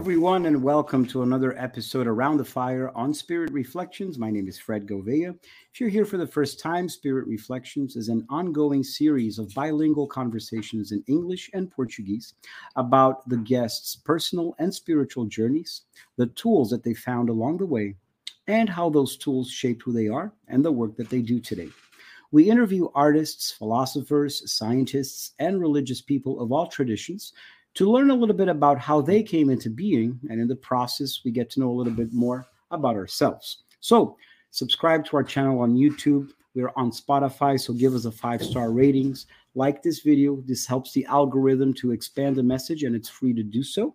Everyone, and welcome to another episode Around the Fire on Spirit Reflections. My name is Fred Gouveia. If you're here for the first time, Spirit Reflections is an ongoing series of bilingual conversations in English and Portuguese about the guests' personal and spiritual journeys, the tools that they found along the way, and how those tools shaped who they are and the work that they do today. We interview artists, philosophers, scientists, and religious people of all traditions to learn a little bit about how they came into being. And in the process, we get to know a little bit more about ourselves. So, subscribe to our channel on YouTube. We're on Spotify, so give us a five star ratings. Like this video, this helps the algorithm to expand the message, and it's free to do so.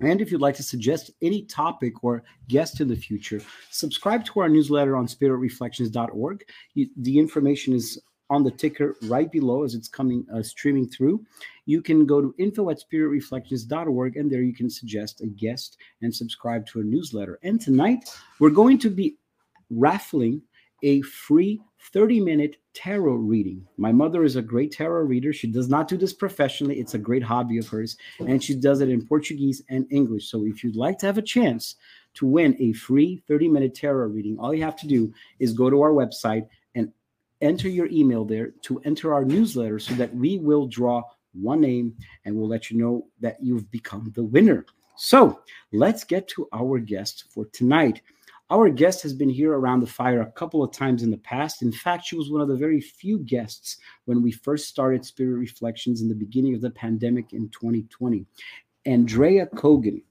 And if you'd like to suggest any topic or guest in the future, subscribe to our newsletter on spiritreflections.org. The information is on the ticker right below as it's coming uh, streaming through. You can go to info at spiritreflections.org and there you can suggest a guest and subscribe to a newsletter. And tonight we're going to be raffling a free 30 minute tarot reading. My mother is a great tarot reader. She does not do this professionally, it's a great hobby of hers, and she does it in Portuguese and English. So if you'd like to have a chance to win a free 30 minute tarot reading, all you have to do is go to our website enter your email there to enter our newsletter so that we will draw one name and we'll let you know that you've become the winner. So let's get to our guest for tonight. Our guest has been here around the fire a couple of times in the past. In fact, she was one of the very few guests when we first started Spirit Reflections in the beginning of the pandemic in 2020. Andrea Kogan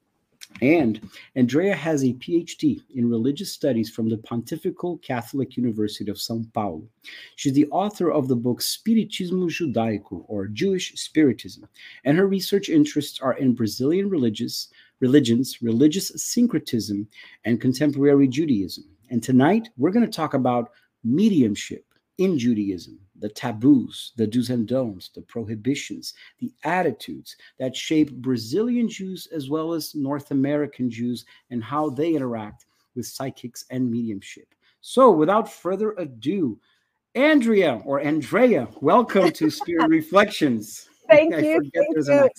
and Andrea has a PhD in religious studies from the Pontifical Catholic University of São Paulo. She's the author of the book Spiritismo Judaico, or Jewish Spiritism, and her research interests are in Brazilian religious religions, religious syncretism, and contemporary Judaism. And tonight we're going to talk about mediumship in Judaism the taboos, the do's and don'ts, the prohibitions, the attitudes that shape Brazilian Jews as well as North American Jews and how they interact with psychics and mediumship. So, without further ado, Andrea or Andrea, welcome to Spirit Reflections. Thank you. Thank you.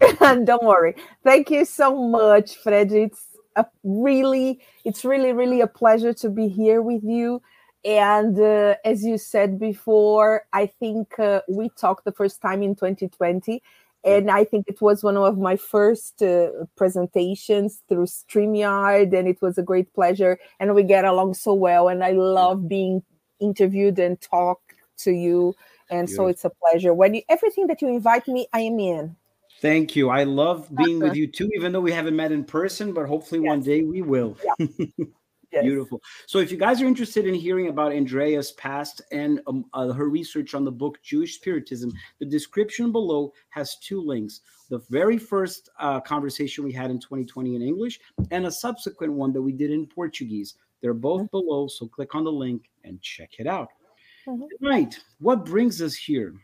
Don't worry. Thank you so much, Fred. It's a really, it's really, really a pleasure to be here with you and uh, as you said before, I think uh, we talked the first time in 2020. And I think it was one of my first uh, presentations through StreamYard, and it was a great pleasure. And we get along so well. And I love being interviewed and talk to you. And so it's a pleasure. When you, everything that you invite me, I am in. Thank you. I love being with you too, even though we haven't met in person, but hopefully yes. one day we will. Yeah. Yes. Beautiful. So, if you guys are interested in hearing about Andrea's past and um, uh, her research on the book Jewish Spiritism, the description below has two links. The very first uh, conversation we had in 2020 in English, and a subsequent one that we did in Portuguese. They're both mm-hmm. below, so click on the link and check it out. Mm-hmm. Right. What brings us here?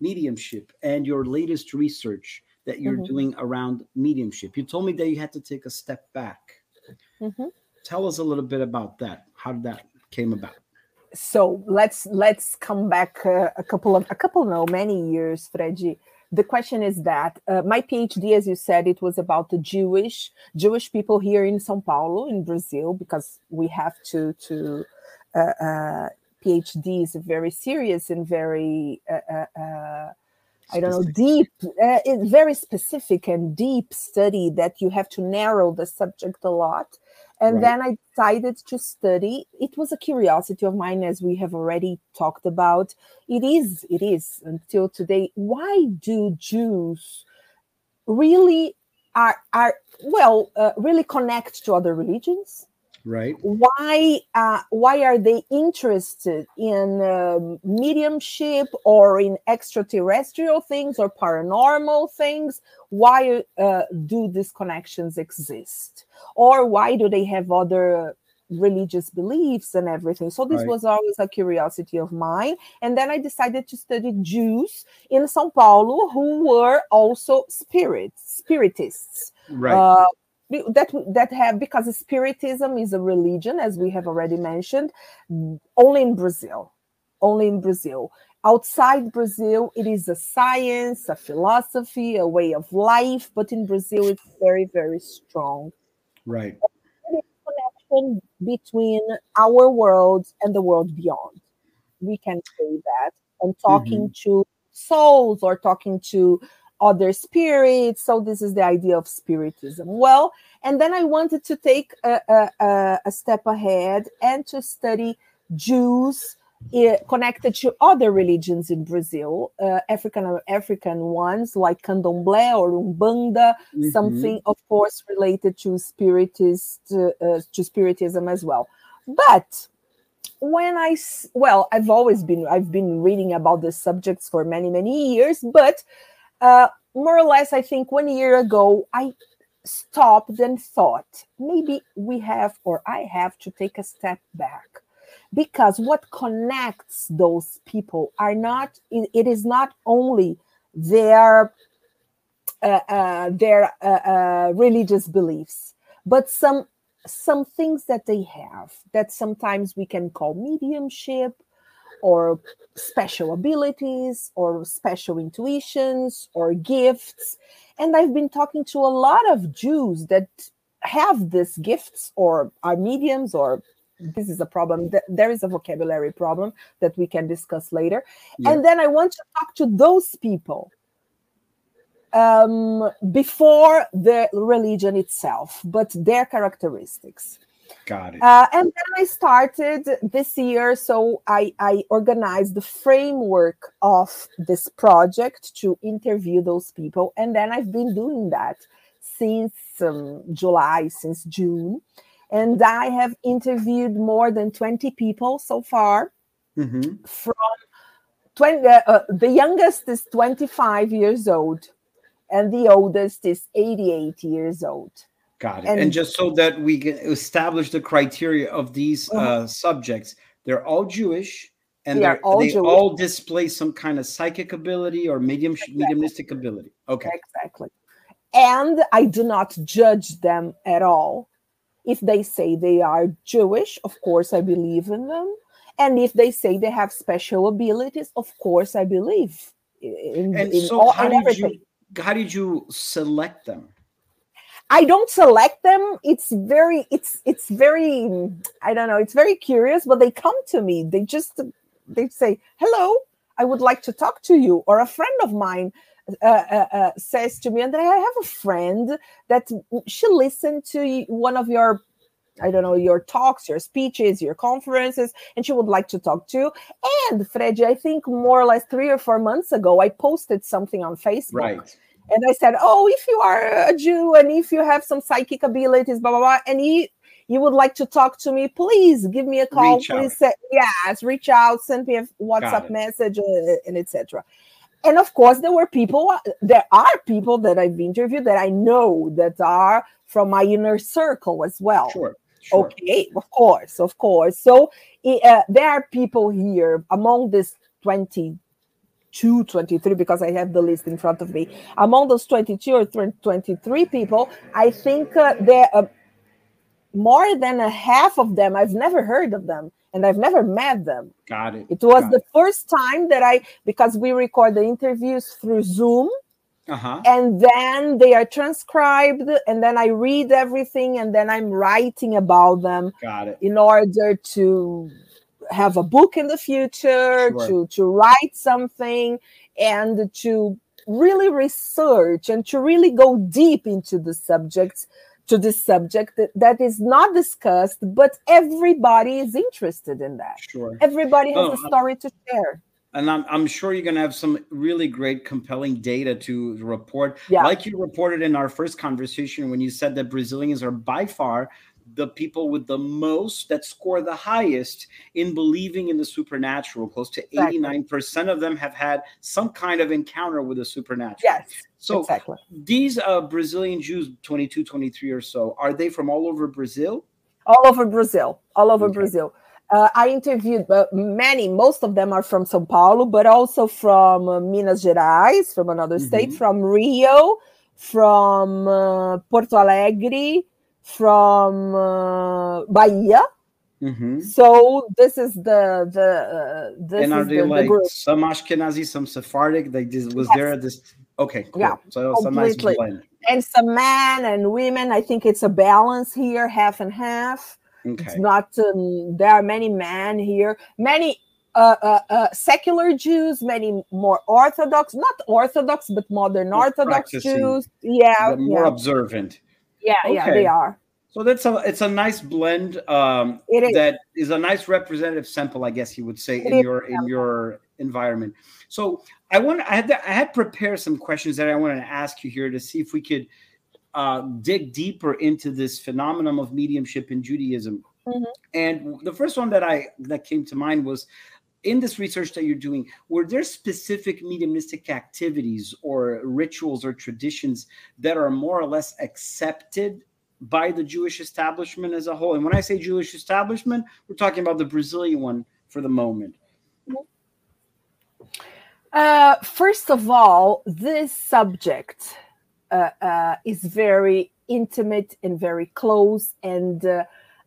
Mediumship and your latest research that you're mm-hmm. doing around mediumship. You told me that you had to take a step back. Mm-hmm tell us a little bit about that. How did that came about? So let's let's come back uh, a couple of a couple no many years, Freddy. The question is that uh, my PhD, as you said, it was about the Jewish Jewish people here in São Paulo, in Brazil, because we have to to uh, uh PhD is a very serious and very uh, uh, I don't know, deep, uh, very specific and deep study that you have to narrow the subject a lot. And right. then I decided to study. It was a curiosity of mine, as we have already talked about. It is, it is until today. Why do Jews really are are well uh, really connect to other religions? Right. Why uh, why are they interested in uh, mediumship or in extraterrestrial things or paranormal things? Why uh, do these connections exist? Or why do they have other religious beliefs and everything? So this right. was always a curiosity of mine. And then i decided to study jews in sao paulo who were also spirits spiritists. Right. Uh, that that have because spiritism is a religion as we have already mentioned only in brazil only in brazil outside Brazil, it is a science, a philosophy, a way of life, but in Brazil, it's very, very strong. Right. Connection between our world and the world beyond. We can say that. And talking mm-hmm. to souls or talking to other spirits. So, this is the idea of spiritism. Well, and then I wanted to take a, a, a step ahead and to study Jews connected to other religions in Brazil, uh, African African ones like Candomblé or Umbanda, mm-hmm. something of course related to spiritist uh, to spiritism as well. But when I well, I've always been I've been reading about the subjects for many many years, but uh, more or less, I think one year ago I stopped and thought maybe we have or I have to take a step back. Because what connects those people are not it is not only their uh, uh, their uh, uh, religious beliefs but some some things that they have that sometimes we can call mediumship or special abilities or special intuitions or gifts. And i've been talking to a lot of jews that have these gifts or are mediums or this is a problem there is a vocabulary problem that we can discuss later. Yeah. and then i want to talk to those people um, before the religion itself but their characteristics got it uh, and then i started this year so I, I organized the framework of this project to interview those people and then i've been doing that since um, july since june and I have interviewed more than 20 people so far mm-hmm. from 20, uh, uh, the youngest is 25 years old and the oldest is 88 years old. Got it. And, and just so that we can establish the criteria of these uh, uh-huh. subjects, they're all Jewish and they all they Jewish. all display some kind of psychic ability or medium exactly. mediumistic ability. Okay. Exactly. And I do not judge them at all. If they say they are Jewish, of course, I believe in them. And if they say they have special abilities, of course, I believe in, and in so all, how did everything. You, how did you select them? I don't select them. It's very, it's, it's very, I don't know, it's very curious, but they come to me. They just, they say, hello, I would like to talk to you. Or a friend of mine uh, uh, uh, says to me, and I have a friend that she listened to one of your I don't know, your talks, your speeches, your conferences, and she would like to talk to you. And Freddy, I think more or less three or four months ago, I posted something on Facebook. Right. And I said, Oh, if you are a Jew and if you have some psychic abilities, blah, blah, blah, and he, you would like to talk to me, please give me a call. Reach please say, yes, reach out, send me a WhatsApp message, uh, and etc and of course there were people there are people that i've interviewed that i know that are from my inner circle as well. Sure, sure. okay of course of course. So uh, there are people here among this 22 23 because i have the list in front of me among those 22 or 23 people i think uh, there uh, more than a half of them i've never heard of them and I've never met them. Got it. It was Got the it. first time that I, because we record the interviews through Zoom. Uh-huh. And then they are transcribed, and then I read everything, and then I'm writing about them. Got it. In order to have a book in the future, sure. to to write something, and to really research and to really go deep into the subjects to this subject that, that is not discussed, but everybody is interested in that. Sure. Everybody has oh, a story to share. And I'm, I'm sure you're going to have some really great, compelling data to report. Yeah. Like you reported in our first conversation when you said that Brazilians are by far the people with the most that score the highest in believing in the supernatural. Close to exactly. 89% of them have had some kind of encounter with the supernatural. Yes. So exactly. these uh, Brazilian Jews, 22, 23 or so, are they from all over Brazil? All over Brazil. All over okay. Brazil. Uh, I interviewed uh, many, most of them are from Sao Paulo, but also from uh, Minas Gerais, from another mm-hmm. state, from Rio, from uh, Porto Alegre, from uh, Bahia, Mm-hmm. So this is the the uh, this And are is they the, the like group. some Ashkenazi, some Sephardic? Like this was Yes. there this? Okay, cool. Yeah, so it's a nice completely. blend. and some men and women. I think it's a balance here, half and half. Okay, It's not. Um, there are many men here, many uh, uh, uh, secular Jews, many more Orthodox, not Orthodox, but modern Orthodox Jews. Yeah, more yeah, observant. Yeah, yeah. They are. So that's a it's a nice blend. Um, It is. that is a nice representative sample, I guess you would say, It in your in your environment. So I want I had I had prepared some questions that I wanted to ask you here to see if we could uh, dig deeper into this phenomenon of mediumship in Judaism. Mhm. And the first one that I that came to mind was in this research that you're doing, were there specific mediumistic activities or rituals or traditions that are more or less accepted by the Jewish establishment as a whole? And when I say Jewish establishment, we're talking about the Brazilian one for the moment. Uh, first of all, this subject uh, uh, is very intimate and very close, and uh,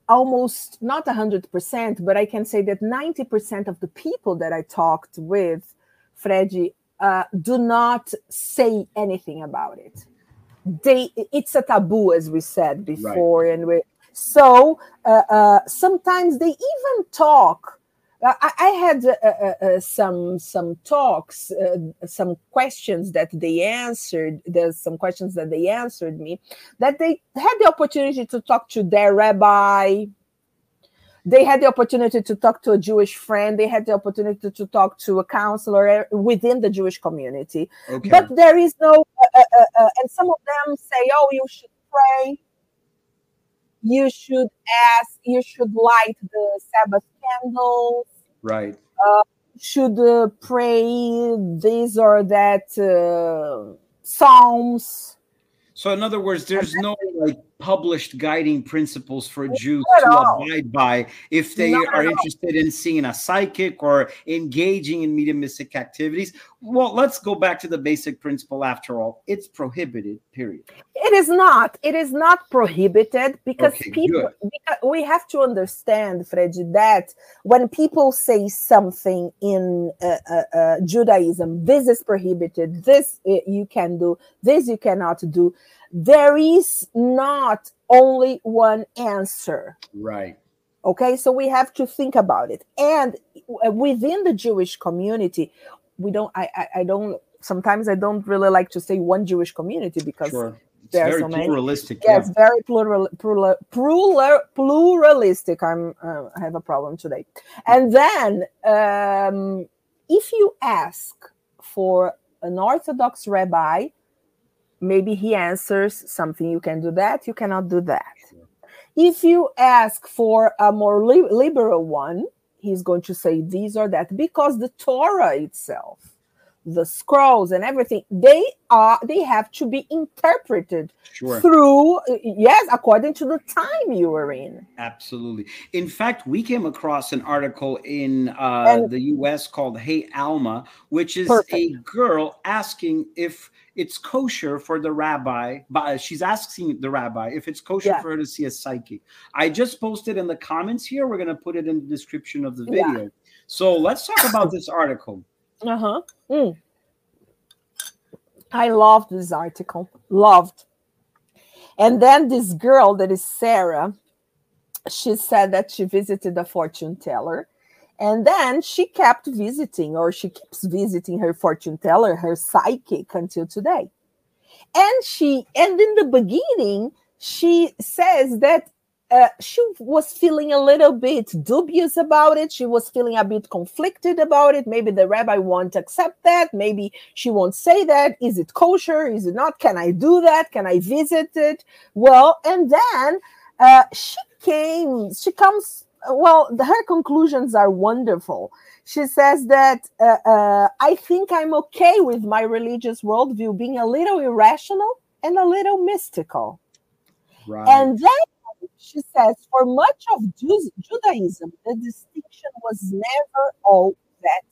almost not 100%, but I can say that 90% of the people that I talked with, Freddy, uh, do not say anything about it. They, it's a taboo, as we said before, and we, so uh, uh, sometimes they even talk I, I had uh, uh, uh, some some talks, uh, some questions that they answered. There's some questions that they answered me that they had the opportunity to talk to their rabbi. They had the opportunity to talk to a Jewish friend. They had the opportunity to talk to a counselor within the Jewish community. Okay. But there is no, uh, uh, uh, and some of them say, "Oh, you should pray. You should ask. You should light the Sabbath candles. right. uh, Should uh, pray this or that uh, psalms." So in other words, there's no like published guiding principles for Jews to all. abide by if they Not are interested in seeing a psychic or engaging in mediumistic activities. Well, let's go back to the basic principle after all. It's prohibited, period. It is not. It is not prohibited because Okay, people. Because we have to understand, Freddy, that when people say something in uh, uh, uh, Judaism, this is prohibited. This uh, you can do. This you cannot do. There is not only one answer. Right. Okay, so we have to think about it. And within the Jewish community, we don't. I. I, I don't. Sometimes I don't really like to say one Jewish community because Sure. Are very so many. pluralistic. yes very plural, plural, plural pluralistic i'm uh, i have a problem today and then um, if you ask for an orthodox rabbi maybe he answers something you can do that you cannot do that. If you ask for a more li- liberal one he's going to say these or that because the torah itself the scrolls and everything they are they have to be interpreted Sure. through yes according to the time you were in Absolutely. In fact, we came across an article in uh, And- the US called Hey Alma, which is Perfect. a girl asking if it's kosher for the rabbi. But she's asking the rabbi if it's kosher Yeah. for her to see a psychic. I just posted in the comments here. We're going to put it in the description of the Yeah. video. So let's talk about this article. Uh-huh. Mm. i loved this article. Loved. And then this girl that is sarah she said that she visited a fortune teller and then she kept visiting or she keeps visiting her fortune teller her psychic until today. And she and in the beginning she says that uh, she was feeling a little bit dubious about it. She was feeling a bit conflicted about it. Maybe the rabbi won't accept that. Maybe she won't say that. Is it kosher? Is it not? Can i do that? Can i visit it? Well and then uh, she came she comes well the, her conclusions are wonderful. She says that uh, uh, i think i'm okay with my religious worldview being a little irrational and a little mystical. Right. and then she says, for much of Judaism, the distinction was never all that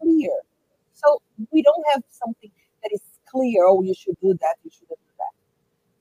clear. So we don't have something that is clear. Oh, you should do that. You shouldn't do that.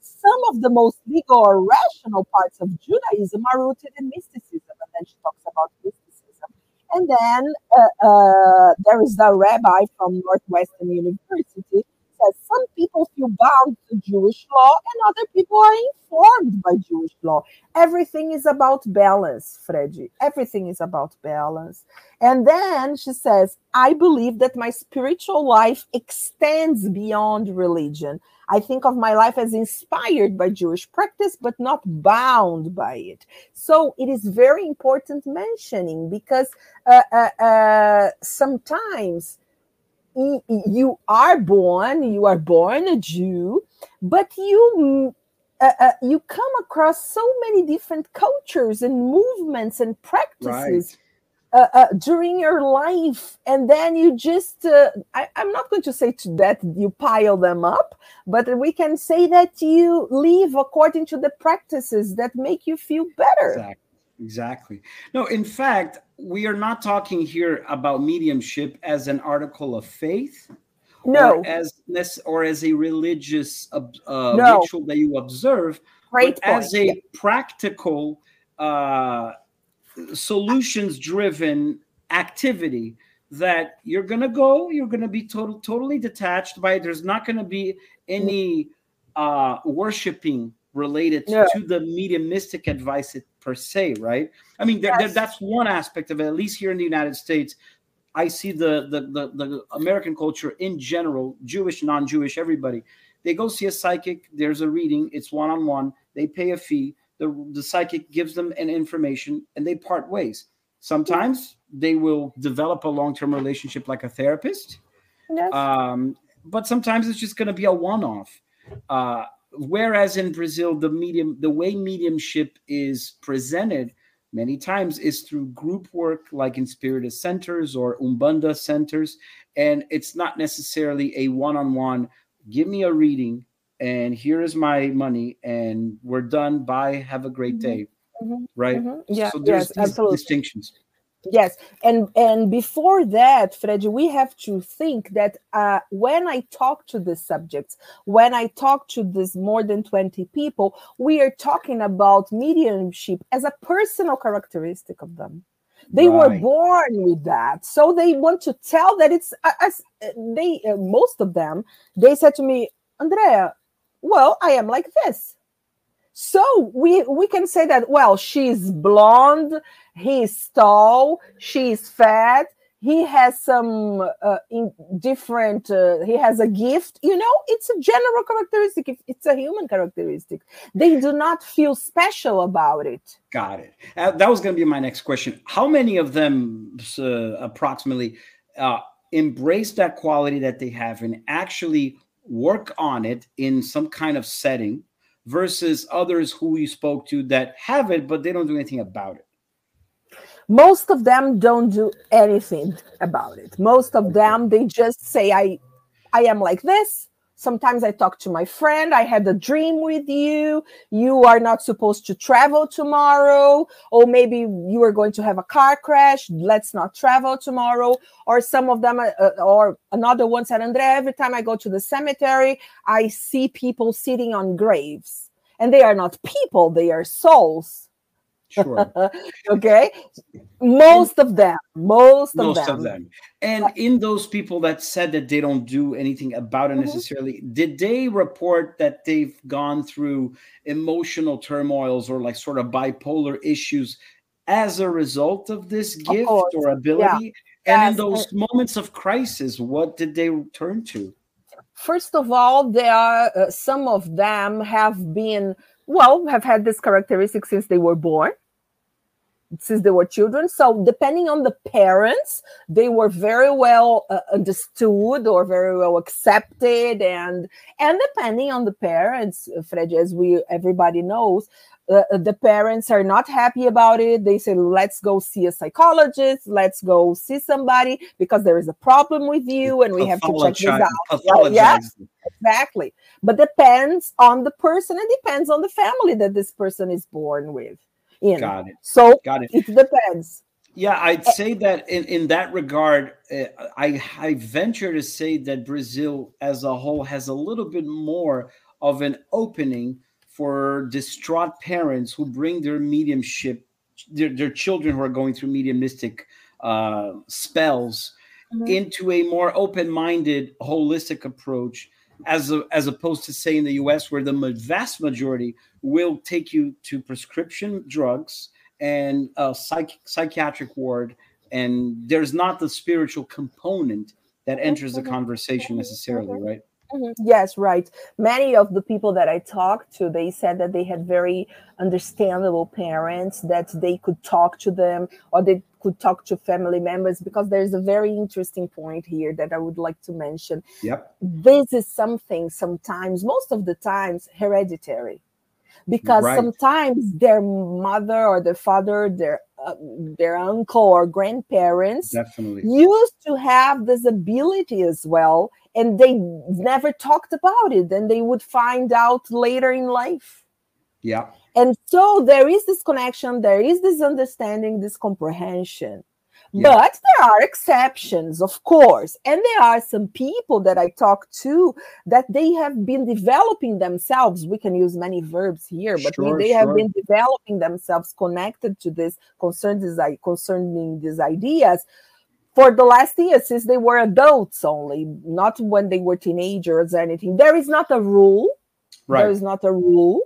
Some of the most legal or rational parts of Judaism are rooted in mysticism. And then she talks about mysticism. And then uh, uh, there is a rabbi from Northwestern University says some people feel bound to Jewish law and other people are informed by Jewish law. Everything is about balance, Freddy. Everything is about balance. And then she says, I believe that my spiritual life extends beyond religion. I think of my life as inspired by Jewish practice, but not bound by it. So it is very important mentioning because uh, uh, uh, sometimes you are born, you are born a Jew, but you uh, uh, you come across so many different cultures and movements and practices. Right. Uh, uh, during your life and then you just uh, I, am not going to say to that you pile them up but we can say that you live according to the practices that make you feel better exactly exactly no in fact we are not talking here about mediumship as an article of faith no or as or as a religious uh, no. ritual that you observe Great but point. as a yeah. practical uh, solutions driven activity that you're going to go you're going to be total, totally detached by it. there's not going to be any uh, worshiping related no. to the mediumistic advice per se, right? I mean, yes. there, that's one aspect of it. At least here in the United States, I see the, the the the American culture in general, Jewish, non-Jewish, everybody. They go see a psychic. There's a reading. It's one on one. They pay a fee. The the psychic gives them an information, and they part ways. Sometimes they will develop a long term relationship like a therapist. Yes. Um, but sometimes it's just going to be a one off. Uh, whereas in Brazil, the medium, the way mediumship is presented many times is through group work, like in Spiritist centers or Umbanda centers, and it's not necessarily a one-on-one. Give me a reading, and here is my money, and we're done. Bye. Have a great mm-hmm. day. Mm-hmm. Right? Mm-hmm. Yeah. So there's yes, absolutely. distinctions. Yes, and and before that, Fred, we have to think that uh, when I talk to the subjects, when I talk to this more than twenty people, we are talking about mediumship as a personal characteristic of them. They right. were born with that, so they want to tell that it's uh, as they uh, most of them. They said to me, Andrea, well, I am like this. So we we can say that well, she's blonde, he's tall, she's fat, he has some uh, different uh, he has a gift. You know it's a general characteristic. It's a human characteristic. They do not feel special about it. Got it. Uh, that was going to be my next question. How many of them uh, approximately uh, embrace that quality that they have and actually work on it in some kind of setting versus others who you spoke to that have it, but they don't do anything about it? Most of them don't do anything about it. Most of them, they just say, I, I am like this. Sometimes I talk to my friend. I had a dream with you. You are not supposed to travel tomorrow. Or maybe you are going to have a car crash. Let's not travel tomorrow. Or some of them, uh, uh or another one said, Andre, every time I go to the cemetery, I see people sitting on graves. And they are not people, they are souls. Sure. okay. Most of them. Most, most of them. of them. And in those people that said that they don't do anything about it mm-hmm. necessarily, did they report that they've gone through emotional turmoils or like sort of bipolar issues as a result of this gift of or ability? Yeah. And in those moments of crisis, what did they turn to? First of all, there are uh, some of them have been well, have had this characteristic since they were born, since they were children. So, depending on the parents, they were very well uh, understood or very well accepted, and and depending on the parents, Fred, as we everybody knows, uh, the parents are not happy about it. They say, let's go see a psychologist, let's go see somebody because there is a problem with you and we have to check this out. Yeah, exactly. But depends on the person and depends on the family that this person is born with. In. Got it. So Got it. it depends. Yeah, I'd eh say that in, in that regard, uh, I, I venture to say that Brazil as a whole has a little bit more of an opening for distraught parents who bring their mediumship their, their children who are going through mediumistic uh, spells mm-hmm. into a more open-minded, holistic approach, as a, as opposed to say in the U.S. where the vast majority will take you to prescription drugs and a psych- psychiatric ward, and there's not the spiritual component that enters the conversation necessarily, right? Mm-hmm. Yes, right. Many of the people that I talked to, they said that they had very understandable parents, that they could talk to them or they could talk to family members because there's a very interesting point here that I would like to mention. Yep. This is something sometimes, most of the times, hereditary. Because right. sometimes their mother or their father, their uh, their uncle or grandparents Definitely. used to have this ability as well and they never talked about it and they would find out later in life. Yeah. And so there is this connection there is this understanding this comprehension. Yeah. but there are exceptions of course. And there are some people that i talk to that they have been developing themselves. We can use many verbs here but sure, they sure. have been developing themselves connected to this concerning concerning these ideas for the last year since they were adults only, not when they were teenagers or anything. There is not a rule. Right. There is not a rule.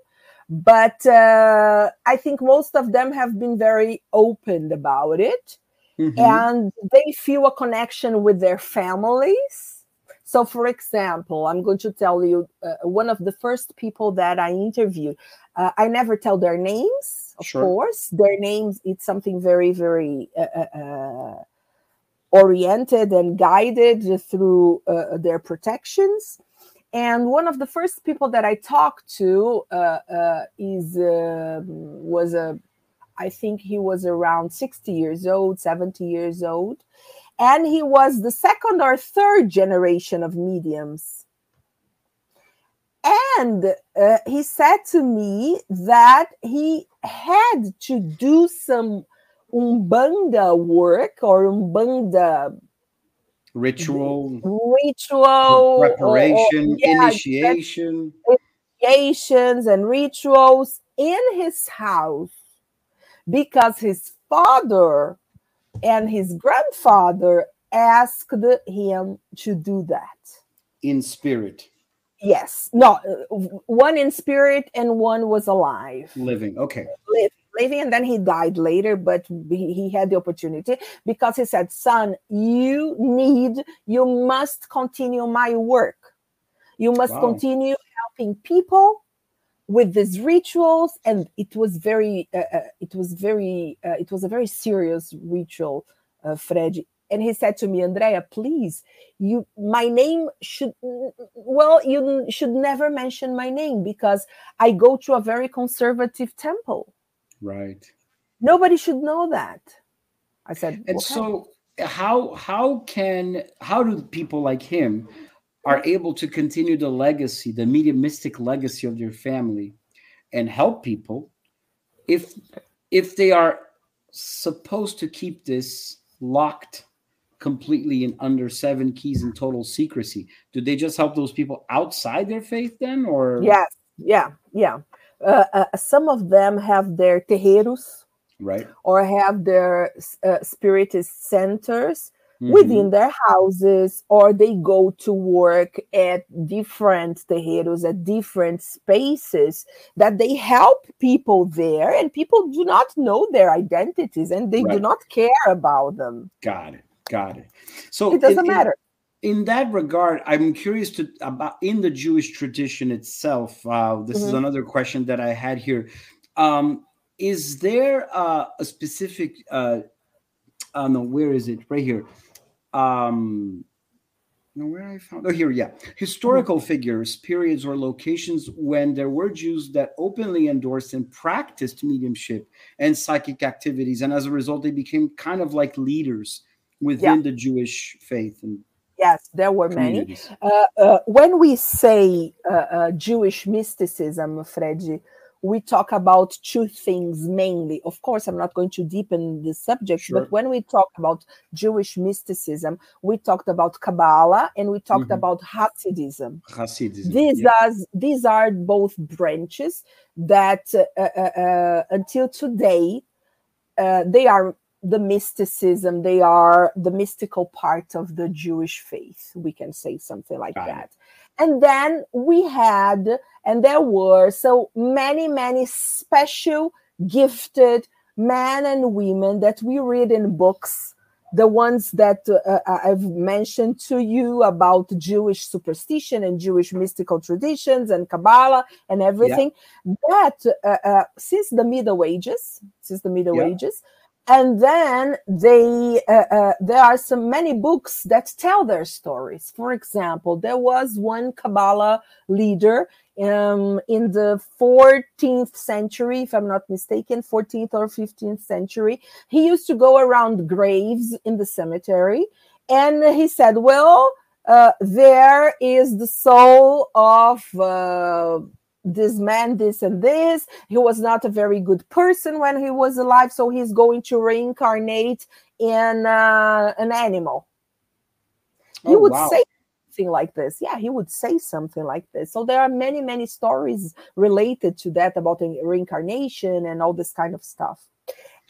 But uh, I think most of them have been very open about it. Mm-hmm. And they feel a connection with their families. So, for example, I'm going to tell you uh, one of the first people that I interviewed. Uh, I never tell their names, of sure. course. Their names, it's something very, very uh, uh, uh oriented and guided through uh, their protections. And one of the first people that I talked to uh, uh, is uh, was a, I think he was around sixty years old, seventy years old, and he was the second or third generation of mediums. And uh, he said to me that he had to do some Umbanda work or Umbanda ritual, ritual preparation, or, yeah, initiation, initiations and rituals in his house because his father and his grandfather asked him to do that. In spirit. Yes, no, one in spirit and one was alive, living. Okay, living and then he died later but he, he had the opportunity because he said son you need you must continue my work. You must wow. continue helping people with these rituals. And it was very uh, uh, it was very uh, it was a very serious ritual uh, fred. And he said to me andrea please you my name should well you should never mention my name because i go to a very conservative temple Right. Nobody should know that. I said. And okay. so how how can how do people like him are able to continue the legacy, the mediumistic legacy of their family and help people if if they are supposed to keep this locked completely in under seven keys in total secrecy do they just help those people outside their faith then or yes yeah yeah uh, uh, some of them have their terreiros, right, or have their uh, spiritist centers mm-hmm. within their houses, or they go to work at different terreiros at different spaces that they help people there, and people do not know their identities and they right. do not care about them. Got it. Got it. So it doesn't matter in that regard, I'm curious to about in the Jewish tradition itself. Uh, this mm-hmm. is another question that I had here. Um, is there uh, a specific? Uh, uh, no, where is it? Right here. Um, no, where I found? Oh, here, yeah. Historical mm-hmm. figures, periods, or locations when there were Jews that openly endorsed and practiced mediumship and psychic activities, and as a result, they became kind of like leaders within yeah. the Jewish faith and Yes, there were many. Uh, uh, when we say uh, uh, Jewish mysticism, Fred, we talk about two things mainly. Of course, I'm not going to deepen the subject, sure. but when we talk about Jewish mysticism, we talked about Kabbalah and we talked mm-hmm. about Hasidism. Hasidism. These yeah. are these are both branches that uh, uh, until today uh, they are the mysticism they are the mystical part of the jewish faith we can say something like Got it. that and then we had and there were so many many special gifted men and women that we read in books the ones that uh, i've mentioned to you about jewish superstition and jewish mystical traditions and kabbalah and everything that uh, uh, since the middle ages since the middle Yeah. ages and then they uh, uh, there are some many books that tell their stories. For example there was one kabbalah leader um, in the 14th century if i'm not mistaken 14th or 15th century. He used to go around graves in the cemetery and he said well uh, there is the soul of uh, this man this and this. He was not a very good person when he was alive so he's going to reincarnate in uh, an animal. He Oh, would wow. say something like this. Yeah he would say something like this. So there are many many stories related to that about reincarnation and all this kind of stuff.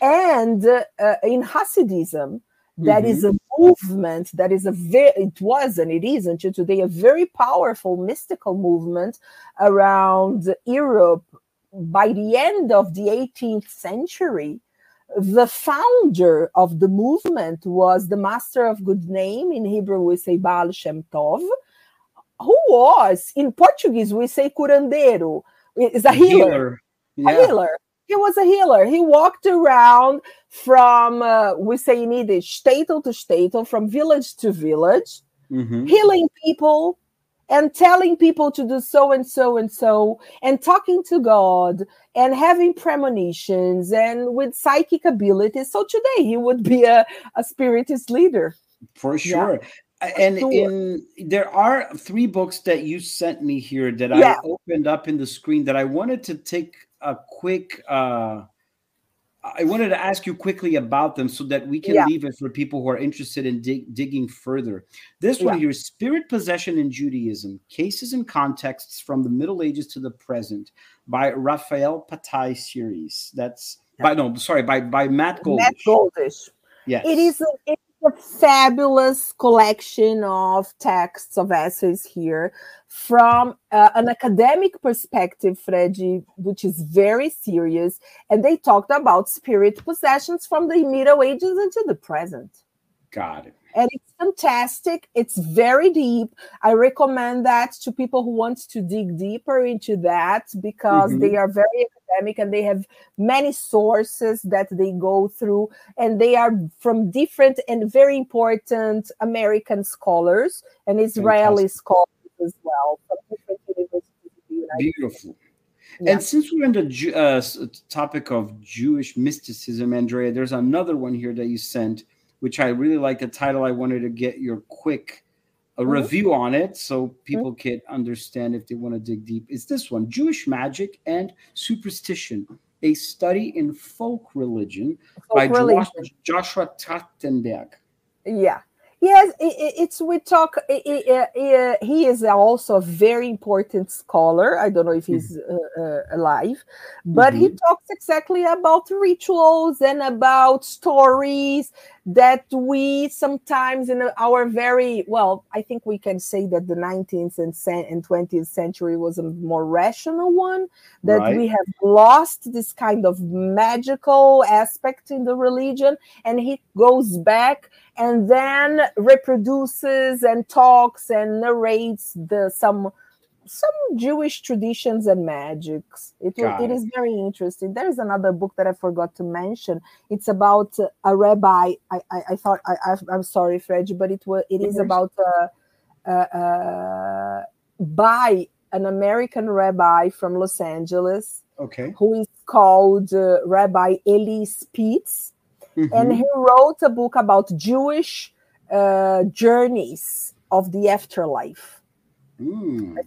And uh, uh, in hasidism that mm-hmm. is a movement that is a very it was and it is until today a very powerful mystical movement around Europe. By the end of the 18th century the founder of the movement was the master of good name in Hebrew we say Baal Shem Tov who was in Portuguese we say curandeiro. Is a healer. Yeah. a healer. He was a healer. He walked around from, uh, we say in Yiddish, shtetl to shtetl, from village to village, Mhm. healing people and telling people to do so and so and so, and talking to God and having premonitions and with psychic abilities. So today he would be a, a spiritist leader. For Yeah. sure. And Sure. in there are three books that you sent me here that Yeah. I opened up in the screen that I wanted to take a quick uh I wanted to ask you quickly about them so that we can Yeah. leave it for people who are interested in dig- digging further. This one Yeah. here is Spirit Possession in Judaism Cases and Contexts from the Middle Ages to the Present by Raphael Patai series. That's by no, sorry, by by Matt Goldish. Matt Goldish. Yes. It is a, it's a fabulous collection of texts of essays here from uh, an academic perspective, Freddy, which is very serious. And they talked about spirit possessions from the Middle Ages into the present. Got it. And it's fantastic. It's very deep. I recommend that to people who want to dig deeper into that because Mhm. they are very academic and they have many sources that they go through, and they are from different and very important American scholars and Israeli Fantastic. scholars as well from different universities in the United Beautiful. Yeah. And since we're in the uh, topic of Jewish mysticism, Andrea, there's another one here that you sent, which I really like the title. I wanted to get your quick a Mhm. review on it so people can understand if they want to dig deep. Is this one Jewish Magic and Superstition, a study in folk religion Folk by religion. Josh- Joshua Trachtenberg. Yeah. Yes, it's we talk. He is also a very important scholar. I don't know if he's uh, uh, alive, but he talks exactly about rituals and about stories that we sometimes in our very well. I think we can say that the 19th and and 20th century was a more rational one. That Right. we have lost this kind of magical aspect in the religion, and he goes back and then reproduces and talks and narrates the some some Jewish traditions and magics. It, it it. is very interesting. There is another book that I forgot to mention. It's about a rabbi. I, I, I thought I, I'm sorry, Fred, but it was it is about uh, uh, uh, by an American rabbi from Los Angeles Okay. who is called uh, Rabbi Eli Spitz and Mhm. he wrote a book about Jewish uh, journeys of the afterlife. Mm.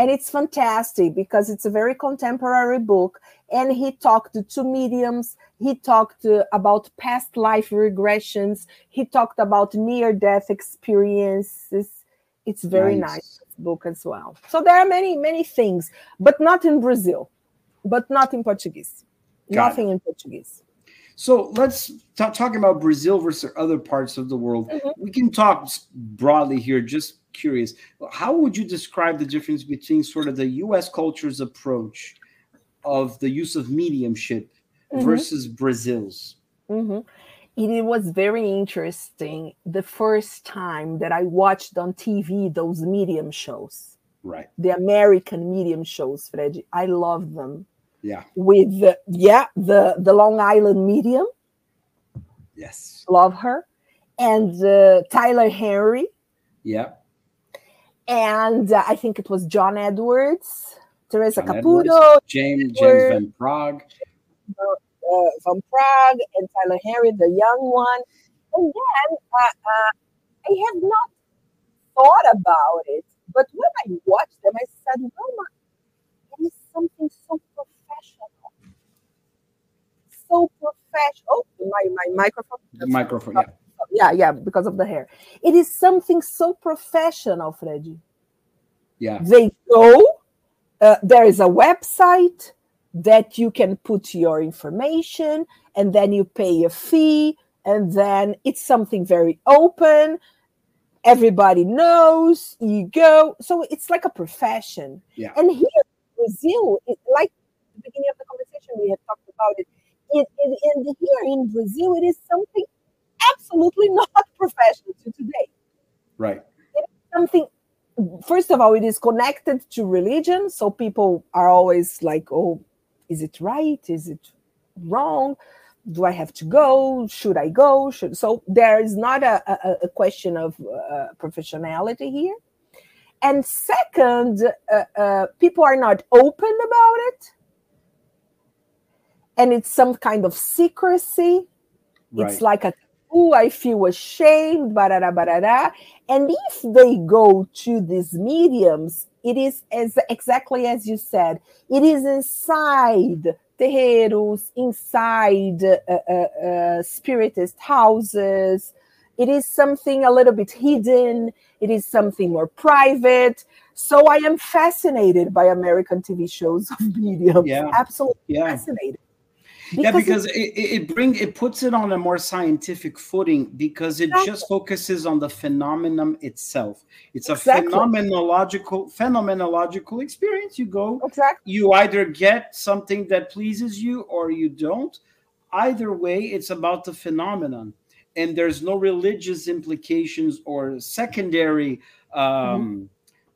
And it's fantastic because it's a very contemporary book. And he talked to mediums, he talked about past life regressions, he talked about near death experiences. It's very nice. book as well. So there are many, many things, but not in Brazil, but not in Portuguese. Got it. Nothing in Portuguese. So let's talk about Brazil versus other parts of the world. Mm-hmm. We can talk broadly here. Just curious, how would you describe the difference between sort of the U.S. culture's approach of the use of mediumship mm-hmm. versus Brazil's? Mm-hmm. It was very interesting the first time that I watched on TV those medium shows. Right. The American medium shows, Fred. I love them. Yeah. With the, yeah, the the Long Island medium. Yes. Love her. And uh, Tyler Henry. Yeah. And uh, I think it was John Edwards, Theresa John Caputo, Edwards, James James Van Praagh, Uh, Van Praagh and Tyler Henry, the young one. And then uh, uh, I have not thought about it, but when I watched them, I said, "Well, it is something so professional, so professional." Oh, my my microphone. The microphone, yeah. Yeah, yeah, because of the hair. It is something so professional, Freddy. Yeah. They go. Uh, there is a website that you can put your information, and then you pay a fee, and then it's something very open everybody knows you go so it's like a profession yeah and here in brazil it, like the beginning of the conversation we had talked about it in, in the, here in brazil it is something absolutely not professional to today right it is something first of all it is connected to religion so people are always like oh is it right is it wrong do I have to go? Should I go? Should so there is not a, a, a question of uh, professionality here. And second, uh, uh, people are not open about it, and it's some kind of secrecy. Right. It's like a oh, I feel ashamed, barara, barara. And if they go to these mediums, it is as exactly as you said, it is inside terreiros, inside uh, uh, uh, spiritist houses. It is something a little bit hidden. It is something more private. So I am fascinated by American TV shows of mediums. Yeah. Absolutely yeah. fascinated. Because yeah, because it, it, it bring it puts it on a more scientific footing because it exactly. just focuses on the phenomenon itself. It's a exactly. phenomenological phenomenological experience. You go, exactly. you either get something that pleases you or you don't. Either way, it's about the phenomenon, and there's no religious implications or secondary. Um, mm-hmm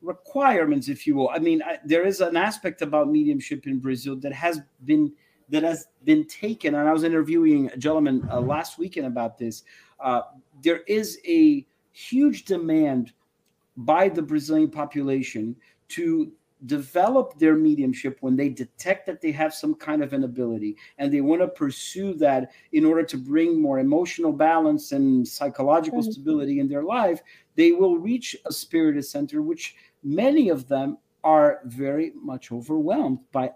requirements, if you will. I mean, I, there is an aspect about mediumship in Brazil that has been that has been taken. And I was interviewing a gentleman uh, last weekend about this. Uh, there is a huge demand by the Brazilian population to develop their mediumship when they detect that they have some kind of an ability and they want to pursue that in order to bring more emotional balance and psychological mm-hmm. stability in their life they will reach a spiritist center which many of them are very much overwhelmed by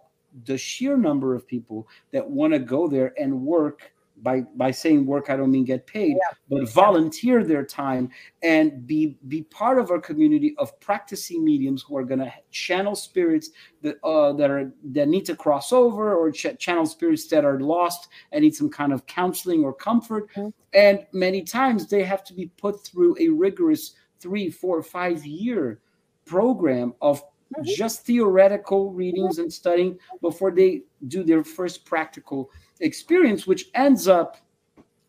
the sheer number of people that want to go there and work by by saying work i don't mean get paid yeah. but volunteer their time and be be part of our community of practicing mediums who are going to channel spirits that uh, that are that need to cross over or ch- channel spirits that are lost and need some kind of counseling or comfort mm-hmm. and many times they have to be put through a rigorous three four five year program of mm-hmm. just theoretical readings and studying before they do their first practical experience, which ends up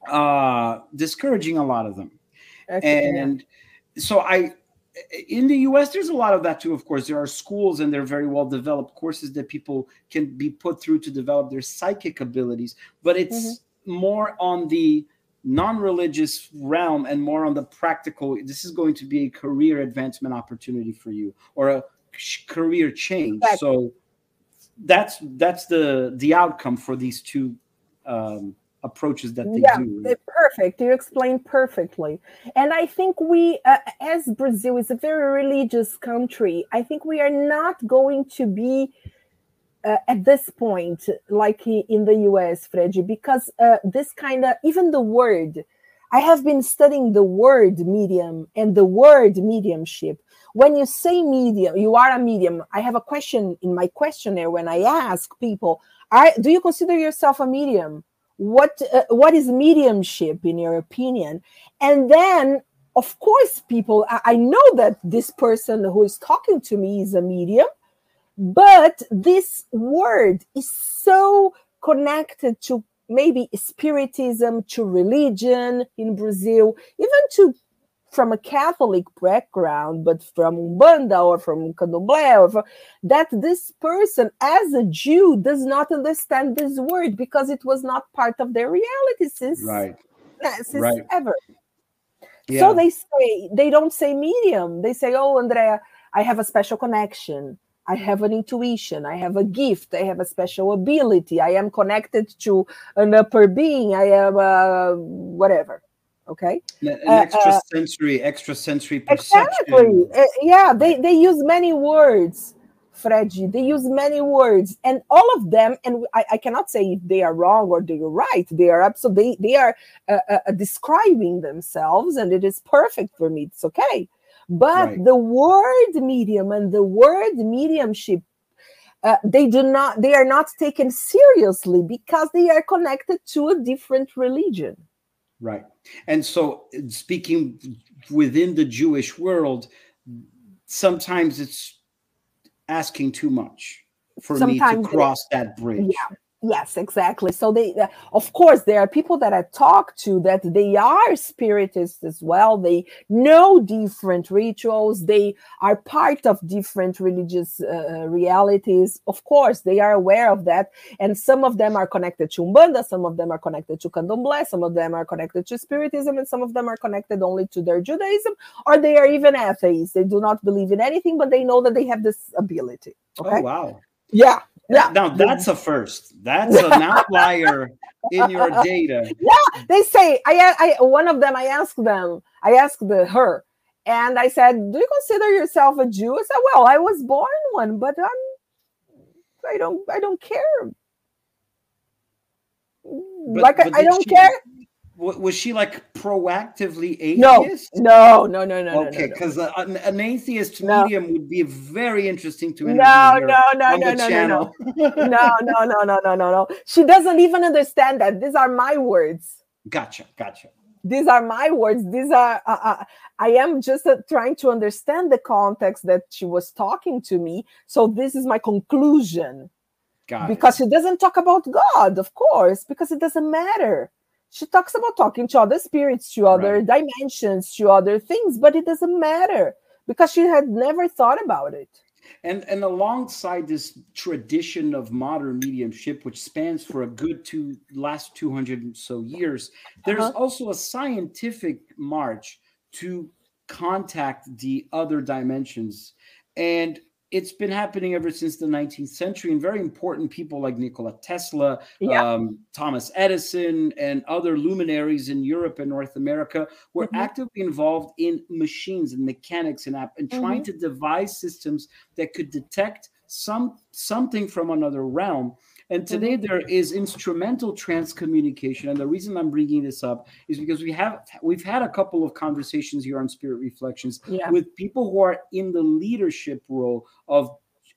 uh, discouraging a lot of them. and so I, in the US, there's a lot of that too, of course. There are schools and they're very well developed courses that people can be put through to develop their psychic abilities, but it's mm-hmm. more on the non-religious realm and more on the practical this is going to be a career advancement opportunity for you or a career change. So that's that's the the outcome for these two um, approaches that they yeah, do. Perfect. You explained perfectly. And I think we, uh, as Brazil is a very religious country, I think we are not going to be. Uh, at this point, like in the US, Freddy, because uh, this kind of even the word, I have been studying the word medium and the word mediumship when you say medium, you are a medium. I have a question in my questionnaire when I ask people, are, do you consider yourself a medium? what uh, what is mediumship in your opinion and then of course people I, I know that this person who is talking to me is a medium but this word is so connected to maybe spiritism to religion in brazil even to from a Catholic background, but from Umbanda or from Candomblé, or from, that this person, as a Jew, does not understand this word because it was not part of their reality since, right. since right. ever. Yeah. So they say they don't say medium. They say, "Oh, Andrea, I have a special connection. I have an intuition. I have a gift. I have a special ability. I am connected to an upper being. I am uh, whatever." Okay an uh, extra uh, sensory extra sensory perception exactly uh, yeah they they use many words Freddy. They use many words, and all of them. And I, I, cannot say if they are wrong or they are right. They are absolutely they, they are uh, uh, describing themselves, and it is perfect for me. It's okay. But right. the word medium and the word mediumship uh, they do not they are not taken seriously because they are connected to a different religion Right. And so, speaking within the Jewish world, sometimes it's asking too much for sometimes me to cross that bridge. Yeah. Yes, exactly. So they, uh, of course, there are people that I talk to that they are spiritists as well. They know different rituals. They are part of different religious uh, realities. Of course, they are aware of that. And some of them are connected to Umbanda. Some of them are connected to Candomblé. Some of them are connected to Spiritism, and some of them are connected only to their Judaism, or they are even atheists. They do not believe in anything, but they know that they have this ability. Okay? Oh wow! Yeah, yeah. Now that's a first. That's an outlier in your data. Yeah, they say I, I one of them. I asked them. I asked the, her, and I said, "Do you consider yourself a Jew?" I said, "Well, I was born one, but I'm. I don't. I don't care. But, like but I, I don't she, care was she like proactively atheist? No, no, no, no, no. Okay, because no, no. an, an, atheist no. medium would be very interesting to interview. No, no, no, no, no, channel. no, no, no, no, no, no, no, no. She doesn't even understand that. These are my words. Gotcha, gotcha. These are my words. These are uh, uh, I am just uh, trying to understand the context that she was talking to me. So this is my conclusion. Got because it. she doesn't talk about God, of course, because it doesn't matter she talks about talking to other spirits, to other right. dimensions, to other things, but it doesn't matter because she had never thought about it. And and alongside this tradition of modern mediumship, which spans for a good two last 200 so years, there's uh-huh. also a scientific march to contact the other dimensions. And it's been happening ever since the 19th century and very important people like nikola tesla yeah. um, thomas edison and other luminaries in europe and north america were mm-hmm. actively involved in machines and mechanics and app and mm-hmm. trying to devise systems that could detect some something from another realm and today mm-hmm. there is instrumental transcommunication. And the reason I'm bringing this up is because we have we've had a couple of conversations here on Spirit Reflections yeah. with people who are in the leadership role of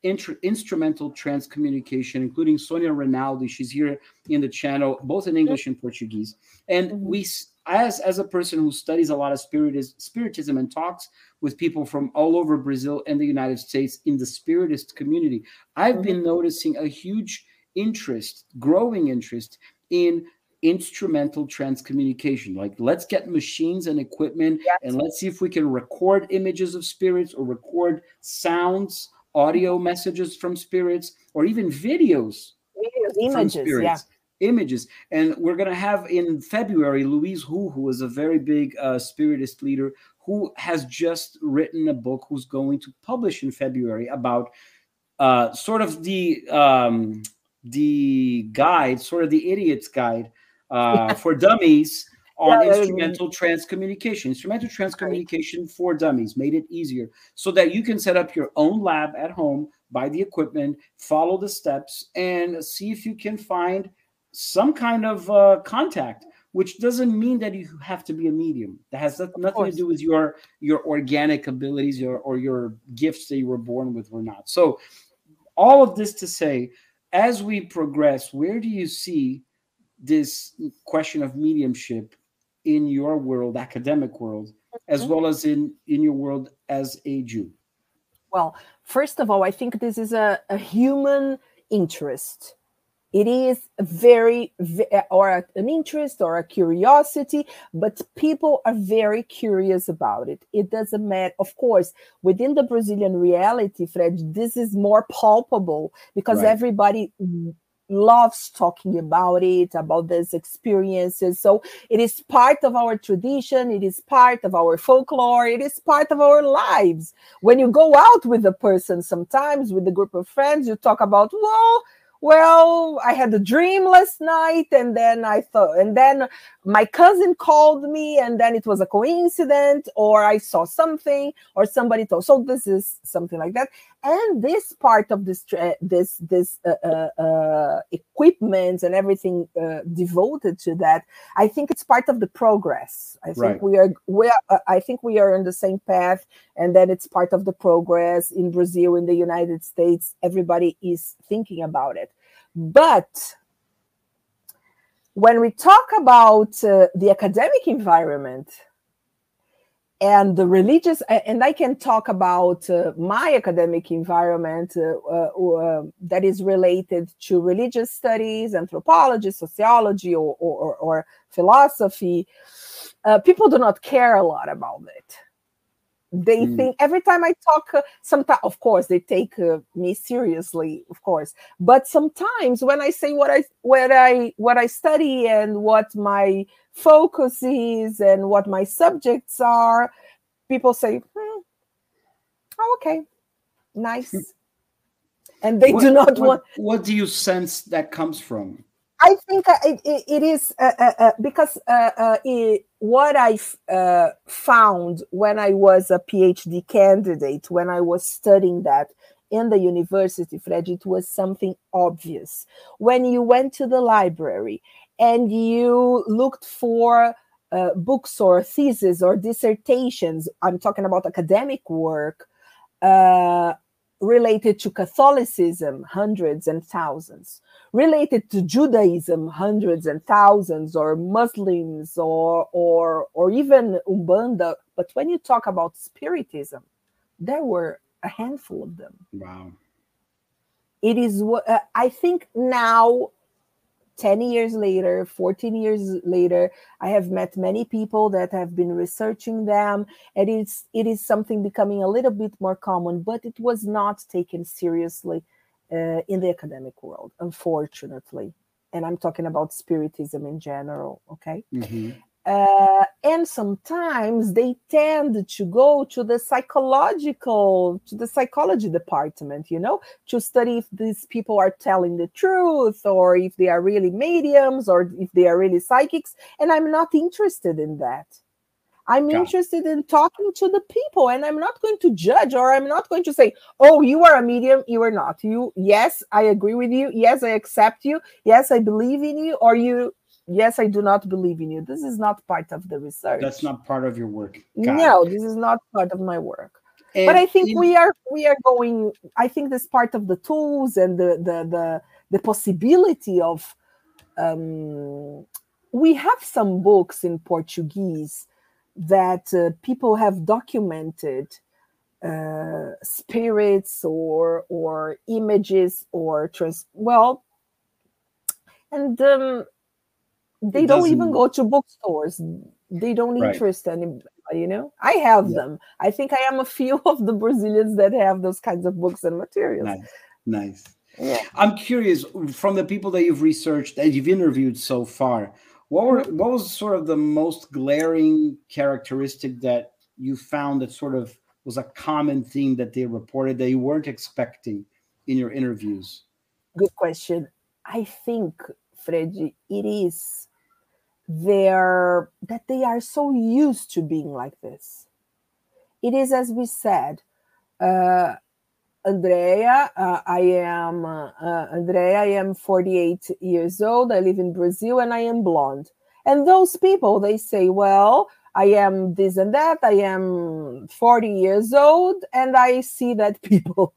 instrumental transcommunication, including Sonia Rinaldi. She's here in the channel, both in English and Portuguese. And mm-hmm. we, as as a person who studies a lot of spiritism, spiritism and talks with people from all over Brazil and the United States in the spiritist community, I've mm-hmm. been noticing a huge interest, growing interest in instrumental transcommunication. Like, let's get machines and equipment yes. and let's see if we can record images of spirits or record sounds, audio messages from spirits, or even videos. Videos, images, yeah. Images. And we're going to have in February Louise Hu, who is a very big uh, spiritist leader, who has just written a book who's going to publish in February about uh, sort of the um, the guide, sort of the idiot's guide uh, for dummies on yeah, instrumental transcommunication. Instrumental transcommunication for dummies made it easier so that you can set up your own lab at home, buy the equipment, follow the steps, and see if you can find some kind of uh, contact. Which doesn't mean that you have to be a medium. That has nothing to do with your your organic abilities or, or your gifts that you were born with or not. So, all of this to say, as we progress, where do you see this question of mediumship in your world, academic world, as Mm-hmm. well as in in your world as a Jew? Well, first of all, I think this is a, a human interest. It is very, or an interest or a curiosity, but people are very curious about it. It doesn't matter. Of course, within the Brazilian reality, Fred, this is more palpable because Right. everybody loves talking about it, about these experiences. So it is part of our tradition, it is part of our folklore, it is part of our lives. When you go out with a person, sometimes with a group of friends, you talk about, well, well, I had a dream last night, and then I thought, and then my cousin called me, and then it was a coincidence, or I saw something, or somebody told. So this is something like that and this part of this this this uh, uh, uh, equipment and everything uh, devoted to that i think it's part of the progress. I think Right. we are we are uh, i think we are on the same path and then it's part of the progress in brazil in the united states. Everybody is thinking about it. But when we talk about uh, the academic environment and the religious and i can talk about uh, my academic environment uh, uh, uh, that is related to religious studies anthropology sociology or, or, or philosophy. Uh, people do not care a lot about it. They Mm. think every time i talk uh, sometimes of course they take uh, me seriously of course. But sometimes when i say what i what i what i study and what my focus is and what my subjects are people say hmm, oh, okay nice and they do not what, want What do you sense that comes from? I think uh, it, it, it is uh, uh, uh, because uh, uh, it, what I uh, found when I was a PhD candidate, when I was studying that in the university, Fred, it was something obvious. When you went to the library and you looked for uh, books or theses or dissertations, I'm talking about academic work. Uh, related to Catholicism, hundreds and thousands. Related to Judaism, hundreds and thousands, or Muslims, or or or even Umbanda. But when you talk about Spiritism, there were a handful of them. Wow. It is what uh, I think now. 10 years later 14 years later i have met many people that have been researching them and it's it is something becoming a little bit more common but it was not taken seriously uh, in the academic world unfortunately and i'm talking about spiritism in general okay Mhm. Uh, and sometimes they tend to go to the psychological to the psychology department you know to study if these people are telling the truth or if they are really mediums or if they are really psychics. And i'm not interested in that. I'm it. interested in talking to the people and i'm not going to judge or i'm not going to say oh you are a medium you are not. You yes i agree with you. Yes i accept you. Yes i believe in you. Or you yes i do not believe in you this is not part of the research That's not part of your work. Got no it. this is not part of my work And but i think in- we are we are going i think this part of the tools and the the the, the possibility of um we have some books in portuguese that uh, people have documented uh, spirits or or images or trans well and um, they don't even go to bookstores they don't Right. interest anybody you know i have Yeah. them i think i am a few of the brazilians that have those kinds of books and materials Nice. Nice. yeah I'm curious from the people that you've researched that you've interviewed so far. What were mm-hmm. what was sort of the most glaring characteristic that you found that sort of was a common theme that they reported that you weren't expecting in your interviews? good question i think freddy it is their that they are so used to being like this it is as we said uh andrea uh, i am uh, uh, andrea i am 48 years old i live in brazil and i am blonde and those people they say well I am this and that. I am 40 years old and I see that people,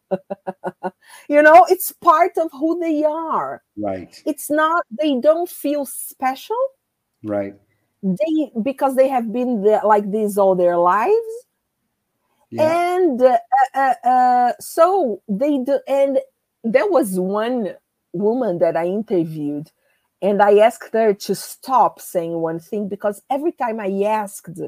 you know, it's part of who they are. Right. It's not, they don't feel special. Right. They, because they have been the, like this all their lives. Yeah. And uh, uh, uh, so they do, and there was one woman that I interviewed and I asked her to stop saying one thing because every time I asked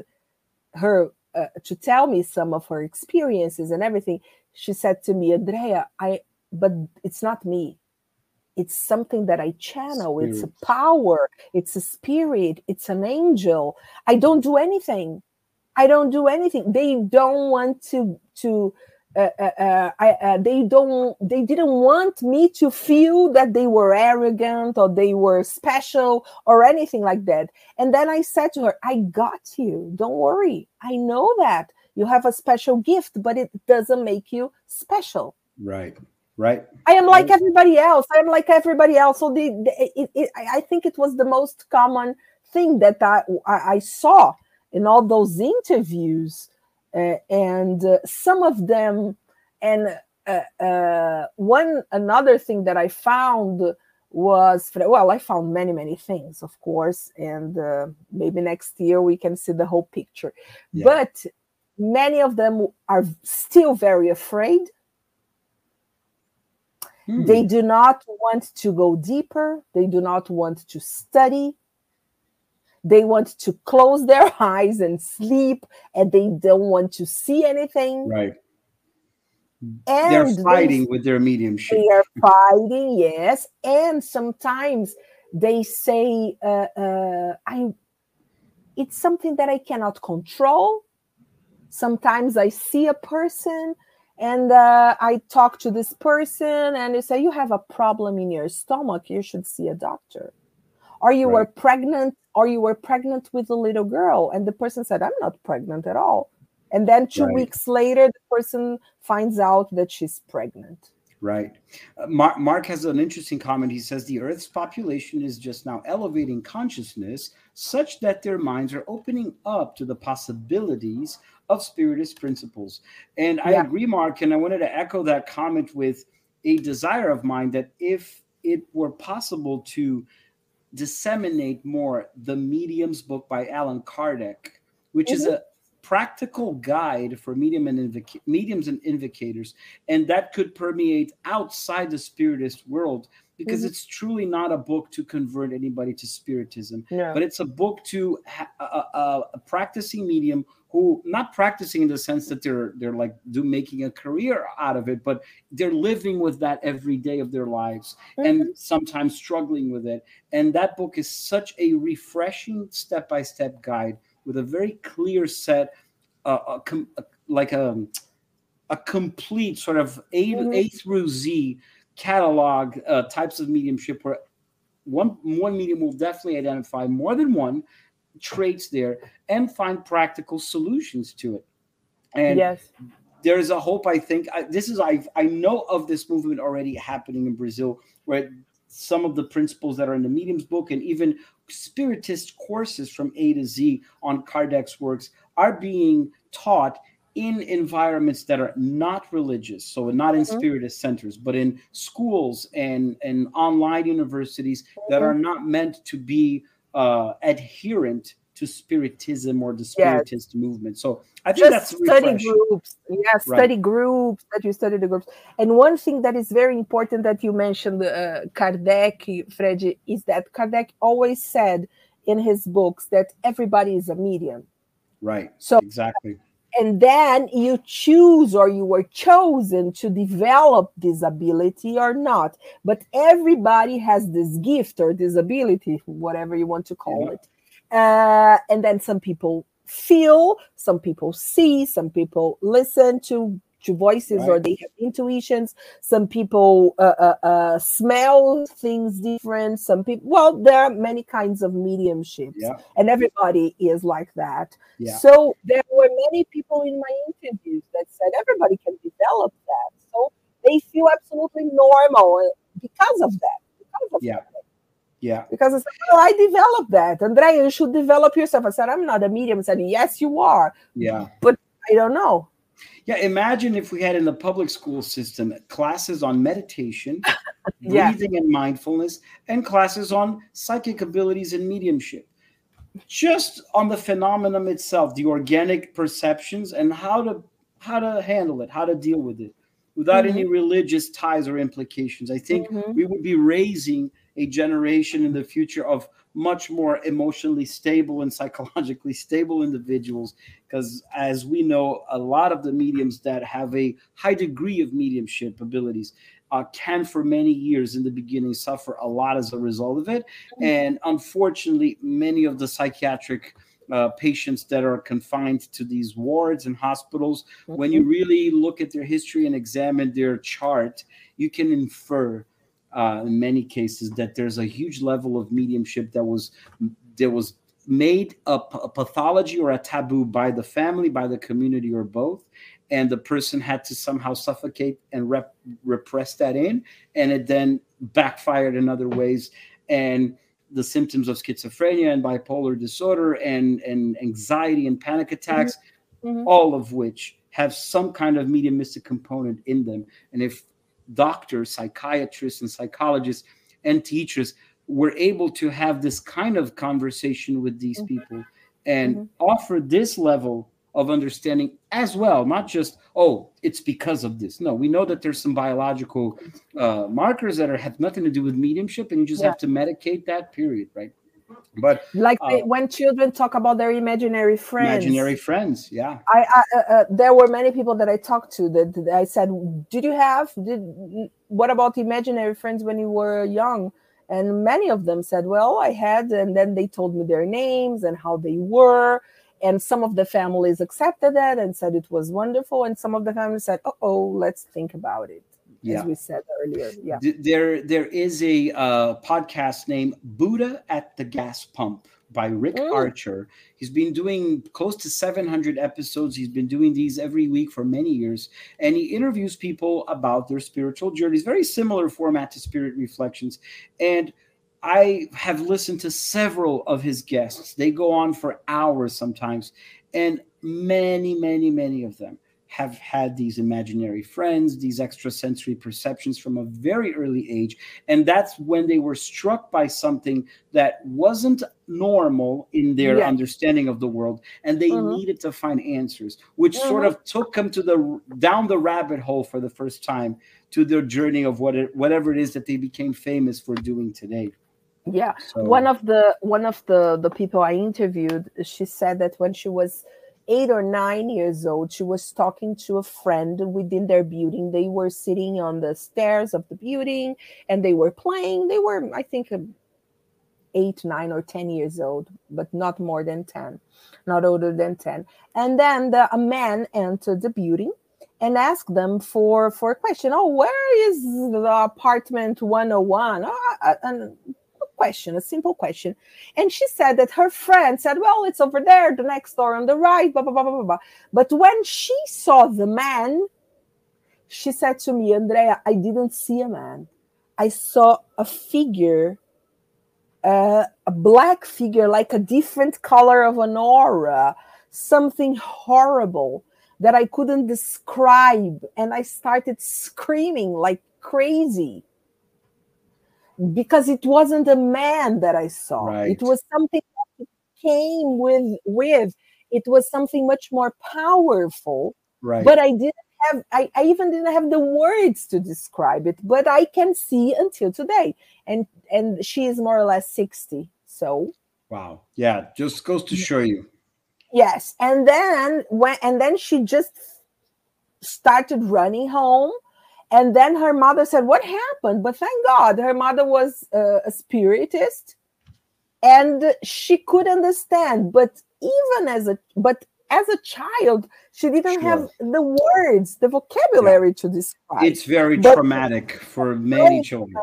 her uh, to tell me some of her experiences and everything, she said to me, Andrea, I but it's not me. It's something that I channel. Spirit. It's a power. It's a spirit. It's an angel. I don't do anything. I don't do anything. They don't want to to uh, uh, uh, I, uh, they don't they didn't want me to feel that they were arrogant or they were special or anything like that and then i said to her i got you don't worry i know that you have a special gift but it doesn't make you special right right? I am like everybody else. I am like everybody else. So the, the it, it, i think it was the most common thing that i i saw in all those interviews uh, and uh, some of them and uh, uh, one another thing that i found was well i found many many things of course and uh, maybe next year we can see the whole picture. Yeah. but many of them are still very afraid hmm. they do not want to go deeper. They do not want to study. They want to close their eyes and sleep and they don't want to see anything. Right. And they're fighting they, with their mediumship. They are fighting yes. And sometimes they say uh, uh, i it's something that i cannot control. Sometimes i see a person and uh, i talk to this person and they say you have a problem in your stomach. You should see a doctor. Or you right. were pregnant or you were pregnant with a little girl? And the person said i'm not pregnant at all. And then two right. weeks later the person finds out that she's pregnant right uh, mark, mark has an interesting comment he says the earth's population is just now elevating consciousness such that their minds are opening up to the possibilities of spiritist principles and yeah. i agree mark and i wanted to echo that comment with a desire of mine that if it were possible to disseminate more the Mediums book by Allan Kardec, which mm-hmm. is a practical guide for medium and mediums and invocators, and that could permeate outside the spiritist world because mm-hmm. it's truly not a book to convert anybody to spiritism, yeah. but it's a book to ha- a, a, a practicing medium who not practicing in the sense that they're they're like do making a career out of it but they're living with that every day of their lives mm-hmm. and sometimes struggling with it and that book is such a refreshing step-by-step guide with a very clear set uh, a com- a, like a a complete sort of A, mm-hmm. a through Z catalog uh, types of mediumship where one one medium will definitely identify more than one traits there and find practical solutions to it. And yes. there's a hope, I think. I, this is, I, I know of this movement already happening in Brazil where some of the principles that are in the mediums book and even spiritist courses from A to Z on Kardec's works are being taught in environments that are not religious, so not in mm-hmm. spiritist centers, but in schools and, and online universities mm-hmm. that are not meant to be uh, adherent to spiritism or the spiritist yes. movement. So I think Just that's study groups. Yeah, study right. groups that you study the groups. And one thing that is very important that you mentioned, uh, Kardec, Fred, is that Kardec always said in his books that everybody is a medium. Right. So exactly. And then you choose or you were chosen to develop this ability or not. But everybody has this gift or this ability, whatever you want to call yeah. it uh, and then some people feel, some people see, some people listen to to voices right. or they have intuitions some people uh, uh, uh, smell things different some people well there are many kinds of mediumships yeah. and everybody is like that yeah. so there were many people in my interviews that said everybody can develop that so they feel absolutely normal because of that because of yeah that. Yeah. Because I said, well, I developed that. Andrea, you should develop yourself. I said, I'm not a medium. I said, yes, you are. Yeah. But I don't know. Yeah, imagine if we had in the public school system classes on meditation, Yeah. breathing and mindfulness, and classes on psychic abilities and mediumship. Just on the phenomenon itself, the organic perceptions and how to how to handle it, how to deal with it without Mhm. any religious ties or implications. I think Mhm. we would be raising a generation in the future of much more emotionally stable and psychologically stable individuals because as we know a lot of the mediums that have a high degree of mediumship abilities uh, can for many years in the beginning suffer a lot as a result of it. And unfortunately many of the psychiatric uh, patients that are confined to these wards and hospitals when you really look at their history and examine their chart you can infer uh, in many cases that there's a huge level of mediumship that was that was made a, p- a pathology or a taboo by the family by the community or both. And the person had to somehow suffocate and rep- repress that in. And it then backfired in other ways. And the symptoms of schizophrenia and bipolar disorder and and anxiety and panic attacks Mhm. all of which have some kind of mediumistic component in them. And if doctors psychiatrists and psychologists and teachers were able to have this kind of conversation with these Mhm. people and Mhm. offer this level of understanding as well not just oh it's because of this no we know that there's some biological uh, markers that are, have nothing to do with mediumship and you just Yeah. have to medicate that period right but Like Uh, they, when children talk about their imaginary friends. imaginary friends yeah I, I uh, uh, there were many people that I talked to that, that I said, "Did you have? Did what about imaginary friends when you were young?" And many of them said, "Well, I had," and then they told me their names and how they were. And some of the families accepted that and said it was wonderful, and some of the families said, "Oh, oh let's think about it," yeah as we said earlier. Yeah. There there is a uh, podcast named Buddha at the Gas Pump by Rick Mm. Archer. He's been doing close to 700 episodes. He's been doing these every week for many years, and he interviews people about their spiritual journeys. Very similar format to Spirit Reflections, and I have listened to several of his guests. They go on for hours sometimes, and many, many, many of them have had these imaginary friends, these extrasensory perceptions from a very early age. And that's when they were struck by something that wasn't normal in their Yeah. understanding of the world. And they Mhm. needed to find answers, which sort of took them to the down the rabbit hole for the first time to their journey of what it, whatever it is that they became famous for doing today. Yeah. So one of the one of the the people i interviewed she said that when she was eight or nine years old she was talking to a friend within their building. They were sitting on the stairs of the building and they were playing. They were i think um, eight nine or ten years old but not more than 10 not older than 10 and then the, a man entered the building and asked them for for a question. Oh where is the apartment 101 oh, uh, and question, a simple question. And she said that her friend said, Well, it's over there, the next door on the right, blah, blah, blah, blah, blah. But when she saw the man, she said to me, Andrea, I didn't see a man. I saw a figure, uh, a black figure, like a different color of an aura, something horrible that I couldn't describe. And I started screaming like crazy because it wasn't a man that I saw. Right. It was something that came with with. It was something much more powerful. right. But I didn't have I, I even didn't have the words to describe it, but I can see until today. And and she is more or less 60. So wow. Yeah. Just goes to show you. yes. And then when and then she just started running home and then her mother said what happened? But thank god her mother was uh, a spiritist and she could understand. But even as a but as a child she didn't Sure. have the words the vocabulary to describe. It's very But- traumatic for many children.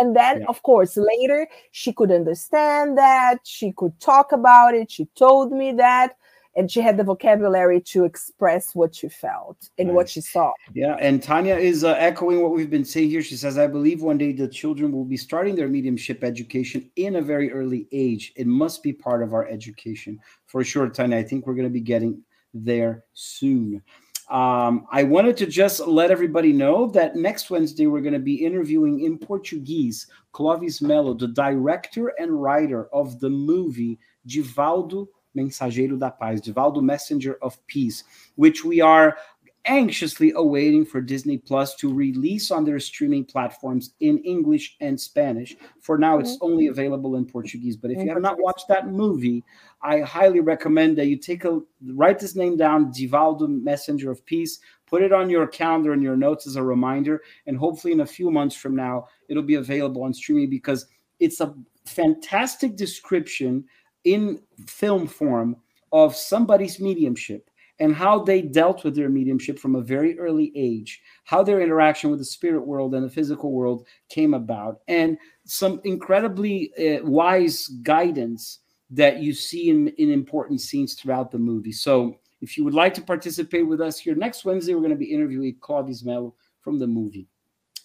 and then Yeah. of course later she could understand that. She could talk about it. She told me that and she had the vocabulary to express what she felt and what she saw. Yeah, and Tanya is uh, echoing what we've been saying here. She says, "I believe one day the children will be starting their mediumship education in a very early age. It must be part of our education for sure, Tanya. I think we're going to be getting there soon." Um, I wanted to just let everybody know that next Wednesday we're going to be interviewing in Portuguese Clovis Mello, the director and writer of the movie Divaldo Mensageiro da Paz, Divaldo Messenger of Peace, which we are anxiously awaiting for Disney Plus to release on their streaming platforms in English and Spanish. For now, it's mm-hmm. only available in Portuguese. But if you have not watched that movie, I highly recommend that you take a write this name down, Divaldo Messenger of Peace, put it on your calendar and your notes as a reminder, and hopefully in a few months from now, it'll be available on streaming because it's a fantastic description in film form of somebody's mediumship and how they dealt with their mediumship from a very early age, how their interaction with the spirit world and the physical world came about, and some incredibly uh, wise guidance that you see in, in important scenes throughout the movie. So, if you would like to participate with us here next Wednesday, we're going to be interviewing Clovis Mello from the movie.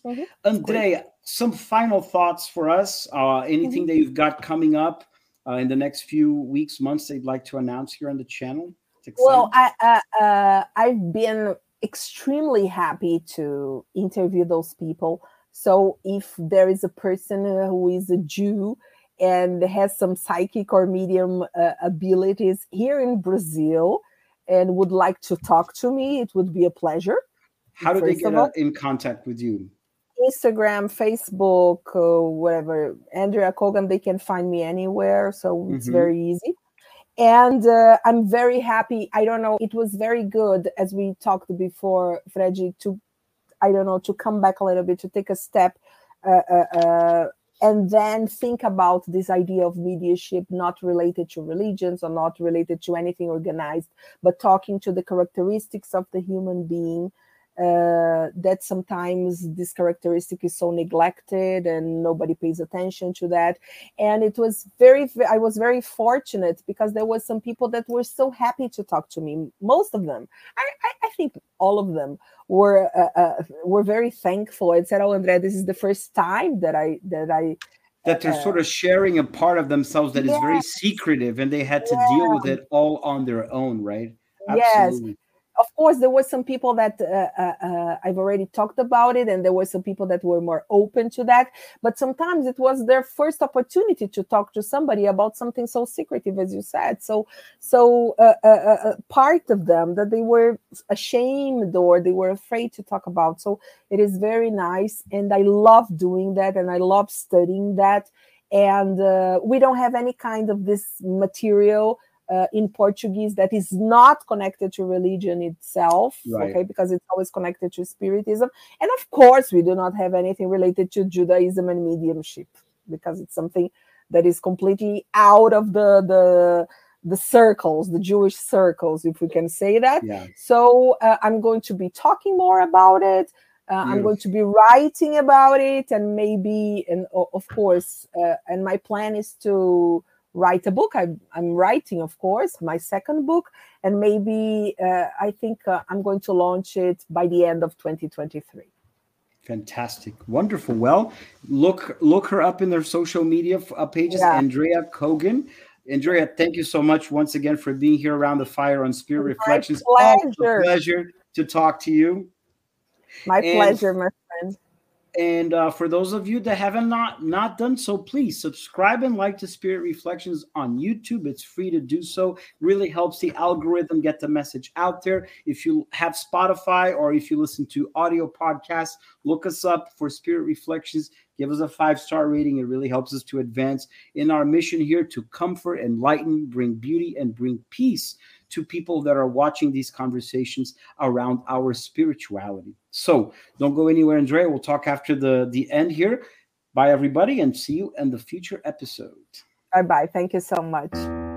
Mm-hmm. Andrea, some final thoughts for us. Uh, anything mm-hmm. that you've got coming up uh, in the next few weeks, months that you'd like to announce here on the channel? Well, I, uh, uh, I've been extremely happy to interview those people. So if there is a person who is a Jew and has some psychic or medium uh, abilities here in Brazil and would like to talk to me, it would be a pleasure. How do they get uh, in contact with you? Instagram, Facebook, uh, whatever. Andrea Kogan, they can find me anywhere. So it's mm-hmm. very easy and uh, i'm very happy i don't know it was very good as we talked before Freddy, to i don't know to come back a little bit to take a step uh, uh, uh, and then think about this idea of mediumship not related to religions or not related to anything organized but talking to the characteristics of the human being uh, that sometimes this characteristic is so neglected and nobody pays attention to that and it was very i was very fortunate because there was some people that were so happy to talk to me most of them i, I, I think all of them were uh, uh, were very thankful and said oh andrea this is the first time that i that i that they're sort of sharing a part of themselves that yeah. is very secretive and they had to yeah. deal with it all on their own right Absolutely. yes of course there were some people that uh, uh, uh, i've already talked about it and there were some people that were more open to that. But sometimes it was their first opportunity to talk to somebody about something so secretive as you said. So so uh, uh, uh, part of them that they were ashamed or they were afraid to talk about. So it is very nice and i love doing that and i love studying that. And we don't have any kind of this material uh, in Portuguese that is not connected to religion itself, right. okay, because it's always connected to spiritism. And of course, we do not have anything related to Judaism and mediumship because it's something that is completely out of the the the circles, the Jewish circles, if we can say that. Yeah. So uh, I'm going to be talking more about it. Uh, I'm going to be writing about it, and maybe, and of course, uh, and my plan is to write a book. I, am writing, of course, my second book, and maybe uh, I think uh, I'm going to launch it by the end of 2023. Fantastic, wonderful. Well, look look her up in their social media uh, pages, yeah. Andrea Kogan. Andrea, thank you so much once again for being here around the fire on Spirit my Reflections. Pleasure. pleasure to talk to you. My and pleasure, my friend. And uh, for those of you that haven't not not done so, please subscribe and like to Spirit Reflections on YouTube. It's free to do so. Really helps the algorithm get the message out there. If you have Spotify or if you listen to audio podcasts, look us up for Spirit Reflections. Give us a five star rating. It really helps us to advance in our mission here to comfort, enlighten, bring beauty, and bring peace to people that are watching these conversations around our spirituality. So don't go anywhere, Andrea. We'll talk after the, the end here. Bye, everybody, and see you in the future episode. Bye bye. Thank you so much.